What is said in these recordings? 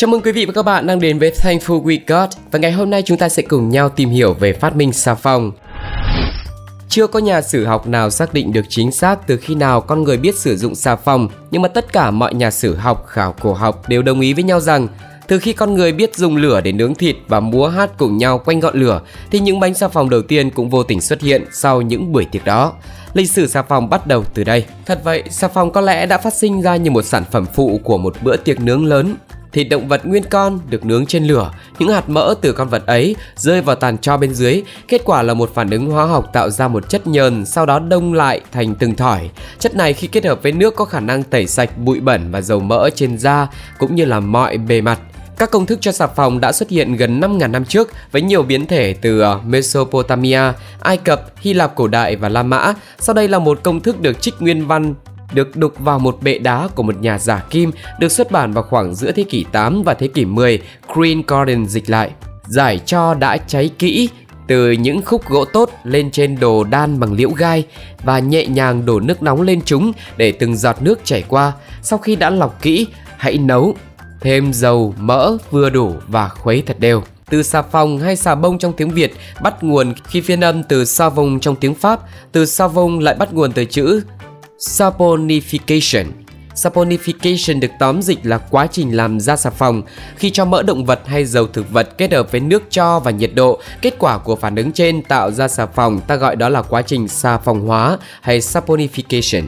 Chào mừng quý vị và các bạn đang đến với Thankful We Got và ngày hôm nay chúng ta sẽ cùng nhau tìm hiểu về phát minh xà phòng. Chưa có nhà sử học nào xác định được chính xác từ khi nào con người biết sử dụng xà phòng, nhưng mà tất cả mọi nhà sử học, khảo cổ học đều đồng ý với nhau rằng từ khi con người biết dùng lửa để nướng thịt và múa hát cùng nhau quanh ngọn lửa thì những bánh xà phòng đầu tiên cũng vô tình xuất hiện sau những buổi tiệc đó. Lịch sử xà phòng bắt đầu từ đây. Thật vậy, xà phòng có lẽ đã phát sinh ra như một sản phẩm phụ của một bữa tiệc nướng lớn Thịt động vật nguyên con được nướng trên lửa, những hạt mỡ từ con vật ấy rơi vào tàn tro bên dưới. Kết quả là một phản ứng hóa học tạo ra một chất nhờn, sau đó đông lại thành từng thỏi. Chất này khi kết hợp với nước có khả năng tẩy sạch bụi bẩn và dầu mỡ trên da cũng như là mọi bề mặt. Các công thức cho xà phòng đã xuất hiện gần 5.000 năm trước với nhiều biến thể từ ờ, Mesopotamia, Ai Cập, Hy Lạp cổ đại và La Mã. Sau đây là một công thức được trích nguyên văn được đục vào một bệ đá của một nhà giả kim được xuất bản vào khoảng giữa thế kỷ 8 và thế kỷ 10, Green Garden dịch lại. Giải cho đã cháy kỹ từ những khúc gỗ tốt lên trên đồ đan bằng liễu gai và nhẹ nhàng đổ nước nóng lên chúng để từng giọt nước chảy qua. Sau khi đã lọc kỹ, hãy nấu thêm dầu, mỡ vừa đủ và khuấy thật đều. Từ xà phòng hay xà bông trong tiếng Việt bắt nguồn khi phiên âm từ savon trong tiếng Pháp, từ savon lại bắt nguồn từ chữ saponification. Saponification được tóm dịch là quá trình làm ra xà phòng. Khi cho mỡ động vật hay dầu thực vật kết hợp với nước cho và nhiệt độ, kết quả của phản ứng trên tạo ra xà phòng, ta gọi đó là quá trình xà phòng hóa hay saponification.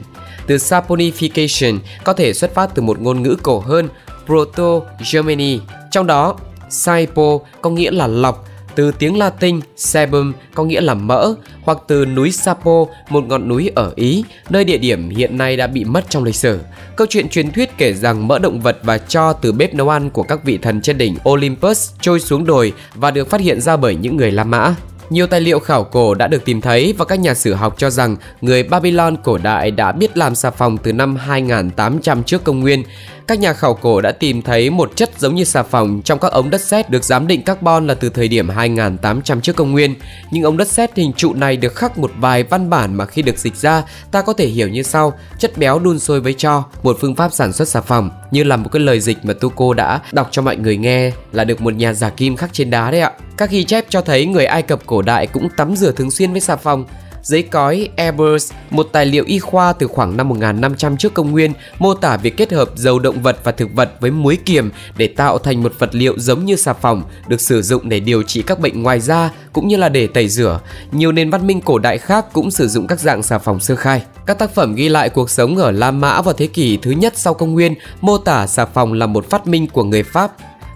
Từ saponification có thể xuất phát từ một ngôn ngữ cổ hơn, Proto-Germany. Trong đó, Saipo có nghĩa là lọc, từ tiếng Latin sebum có nghĩa là mỡ hoặc từ núi Sapo, một ngọn núi ở Ý, nơi địa điểm hiện nay đã bị mất trong lịch sử. Câu chuyện truyền thuyết kể rằng mỡ động vật và cho từ bếp nấu ăn của các vị thần trên đỉnh Olympus trôi xuống đồi và được phát hiện ra bởi những người La Mã. Nhiều tài liệu khảo cổ đã được tìm thấy và các nhà sử học cho rằng người Babylon cổ đại đã biết làm xà phòng từ năm 2800 trước công nguyên. Các nhà khảo cổ đã tìm thấy một chất giống như xà phòng trong các ống đất sét được giám định carbon là từ thời điểm 2800 trước công nguyên. Nhưng ống đất sét hình trụ này được khắc một vài văn bản mà khi được dịch ra ta có thể hiểu như sau: chất béo đun sôi với cho, một phương pháp sản xuất xà phòng, như là một cái lời dịch mà Tuco đã đọc cho mọi người nghe là được một nhà giả kim khắc trên đá đấy ạ. Các ghi chép cho thấy người Ai Cập cổ đại cũng tắm rửa thường xuyên với xà phòng Giấy cói Ebers, một tài liệu y khoa từ khoảng năm 1500 trước công nguyên, mô tả việc kết hợp dầu động vật và thực vật với muối kiềm để tạo thành một vật liệu giống như xà phòng, được sử dụng để điều trị các bệnh ngoài da cũng như là để tẩy rửa. Nhiều nền văn minh cổ đại khác cũng sử dụng các dạng xà phòng sơ khai. Các tác phẩm ghi lại cuộc sống ở La Mã vào thế kỷ thứ nhất sau công nguyên, mô tả xà phòng là một phát minh của người Pháp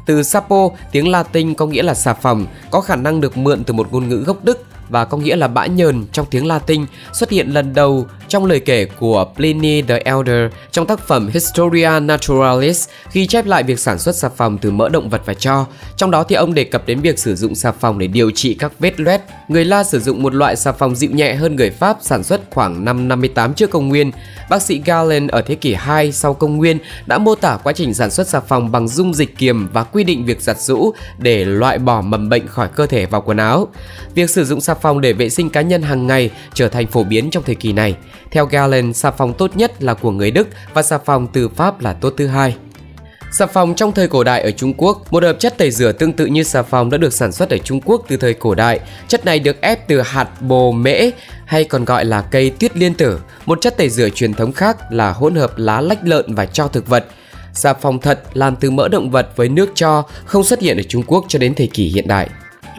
từ sapo, tiếng Latin có nghĩa là xà phòng, có khả năng được mượn từ một ngôn ngữ gốc Đức và có nghĩa là bã nhờn trong tiếng Latin xuất hiện lần đầu trong lời kể của Pliny the Elder trong tác phẩm Historia Naturalis ghi chép lại việc sản xuất xà phòng từ mỡ động vật và cho. Trong đó thì ông đề cập đến việc sử dụng xà phòng để điều trị các vết loét. Người La sử dụng một loại xà phòng dịu nhẹ hơn người Pháp sản xuất khoảng năm 58 trước công nguyên. Bác sĩ Galen ở thế kỷ 2 sau công nguyên đã mô tả quá trình sản xuất xà phòng bằng dung dịch kiềm và quy định việc giặt rũ để loại bỏ mầm bệnh khỏi cơ thể vào quần áo. Việc sử dụng xà phòng để vệ sinh cá nhân hàng ngày trở thành phổ biến trong thời kỳ này. Theo Galen, xà phòng tốt nhất là của người Đức và xà phòng từ Pháp là tốt thứ hai. Xà phòng trong thời cổ đại ở Trung Quốc, một hợp chất tẩy rửa tương tự như xà phòng đã được sản xuất ở Trung Quốc từ thời cổ đại. Chất này được ép từ hạt bồ mễ hay còn gọi là cây tuyết liên tử. Một chất tẩy rửa truyền thống khác là hỗn hợp lá lách lợn và cho thực vật. Xà phòng thật làm từ mỡ động vật với nước cho không xuất hiện ở Trung Quốc cho đến thời kỳ hiện đại.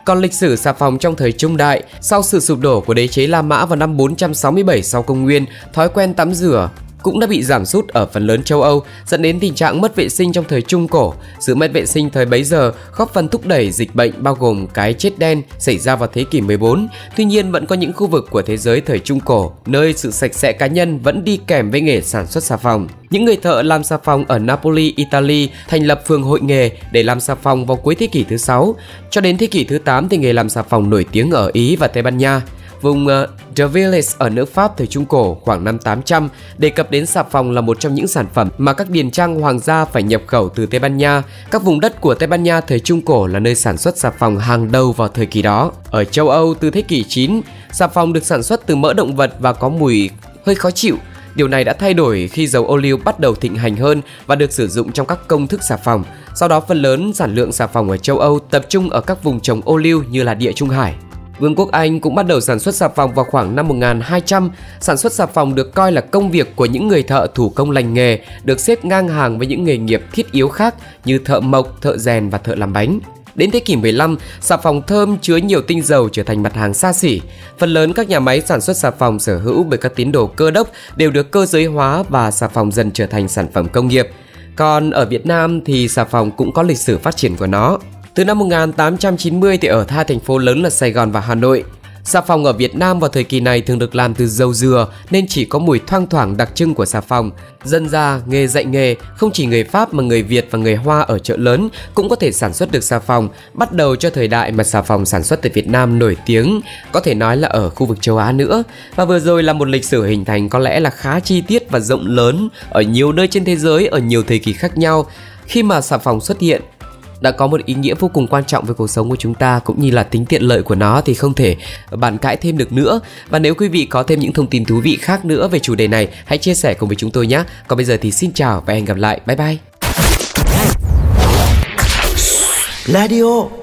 Còn lịch sử xà phòng trong thời Trung Đại, sau sự sụp đổ của đế chế La Mã vào năm 467 sau công nguyên, thói quen tắm rửa cũng đã bị giảm sút ở phần lớn châu Âu, dẫn đến tình trạng mất vệ sinh trong thời Trung Cổ. Sự mất vệ sinh thời bấy giờ góp phần thúc đẩy dịch bệnh bao gồm cái chết đen xảy ra vào thế kỷ 14. Tuy nhiên vẫn có những khu vực của thế giới thời Trung Cổ nơi sự sạch sẽ cá nhân vẫn đi kèm với nghề sản xuất xà phòng. Những người thợ làm xà phòng ở Napoli, Italy thành lập phường hội nghề để làm xà phòng vào cuối thế kỷ thứ 6. Cho đến thế kỷ thứ 8 thì nghề làm xà phòng nổi tiếng ở Ý và Tây Ban Nha. Vùng uh, De ở nước Pháp thời Trung Cổ khoảng năm 800 đề cập đến xà phòng là một trong những sản phẩm mà các điền trang hoàng gia phải nhập khẩu từ Tây Ban Nha. Các vùng đất của Tây Ban Nha thời Trung Cổ là nơi sản xuất xà phòng hàng đầu vào thời kỳ đó. Ở châu Âu từ thế kỷ 9, xà phòng được sản xuất từ mỡ động vật và có mùi hơi khó chịu. Điều này đã thay đổi khi dầu ô liu bắt đầu thịnh hành hơn và được sử dụng trong các công thức xà phòng. Sau đó phần lớn sản lượng xà phòng ở châu Âu tập trung ở các vùng trồng ô liu như là Địa Trung Hải. Vương quốc Anh cũng bắt đầu sản xuất xà phòng vào khoảng năm 1200. Sản xuất xà phòng được coi là công việc của những người thợ thủ công lành nghề, được xếp ngang hàng với những nghề nghiệp thiết yếu khác như thợ mộc, thợ rèn và thợ làm bánh. Đến thế kỷ 15, xà phòng thơm chứa nhiều tinh dầu trở thành mặt hàng xa xỉ. Phần lớn các nhà máy sản xuất xà phòng sở hữu bởi các tín đồ cơ đốc đều được cơ giới hóa và xà phòng dần trở thành sản phẩm công nghiệp. Còn ở Việt Nam thì xà phòng cũng có lịch sử phát triển của nó. Từ năm 1890 thì ở hai thành phố lớn là Sài Gòn và Hà Nội. Xà phòng ở Việt Nam vào thời kỳ này thường được làm từ dầu dừa nên chỉ có mùi thoang thoảng đặc trưng của xà phòng. Dân ra, nghề dạy nghề, không chỉ người Pháp mà người Việt và người Hoa ở chợ lớn cũng có thể sản xuất được xà phòng, bắt đầu cho thời đại mà xà phòng sản xuất tại Việt Nam nổi tiếng, có thể nói là ở khu vực châu Á nữa. Và vừa rồi là một lịch sử hình thành có lẽ là khá chi tiết và rộng lớn ở nhiều nơi trên thế giới ở nhiều thời kỳ khác nhau. Khi mà xà phòng xuất hiện đã có một ý nghĩa vô cùng quan trọng với cuộc sống của chúng ta cũng như là tính tiện lợi của nó thì không thể bàn cãi thêm được nữa. Và nếu quý vị có thêm những thông tin thú vị khác nữa về chủ đề này, hãy chia sẻ cùng với chúng tôi nhé. Còn bây giờ thì xin chào và hẹn gặp lại. Bye bye. Radio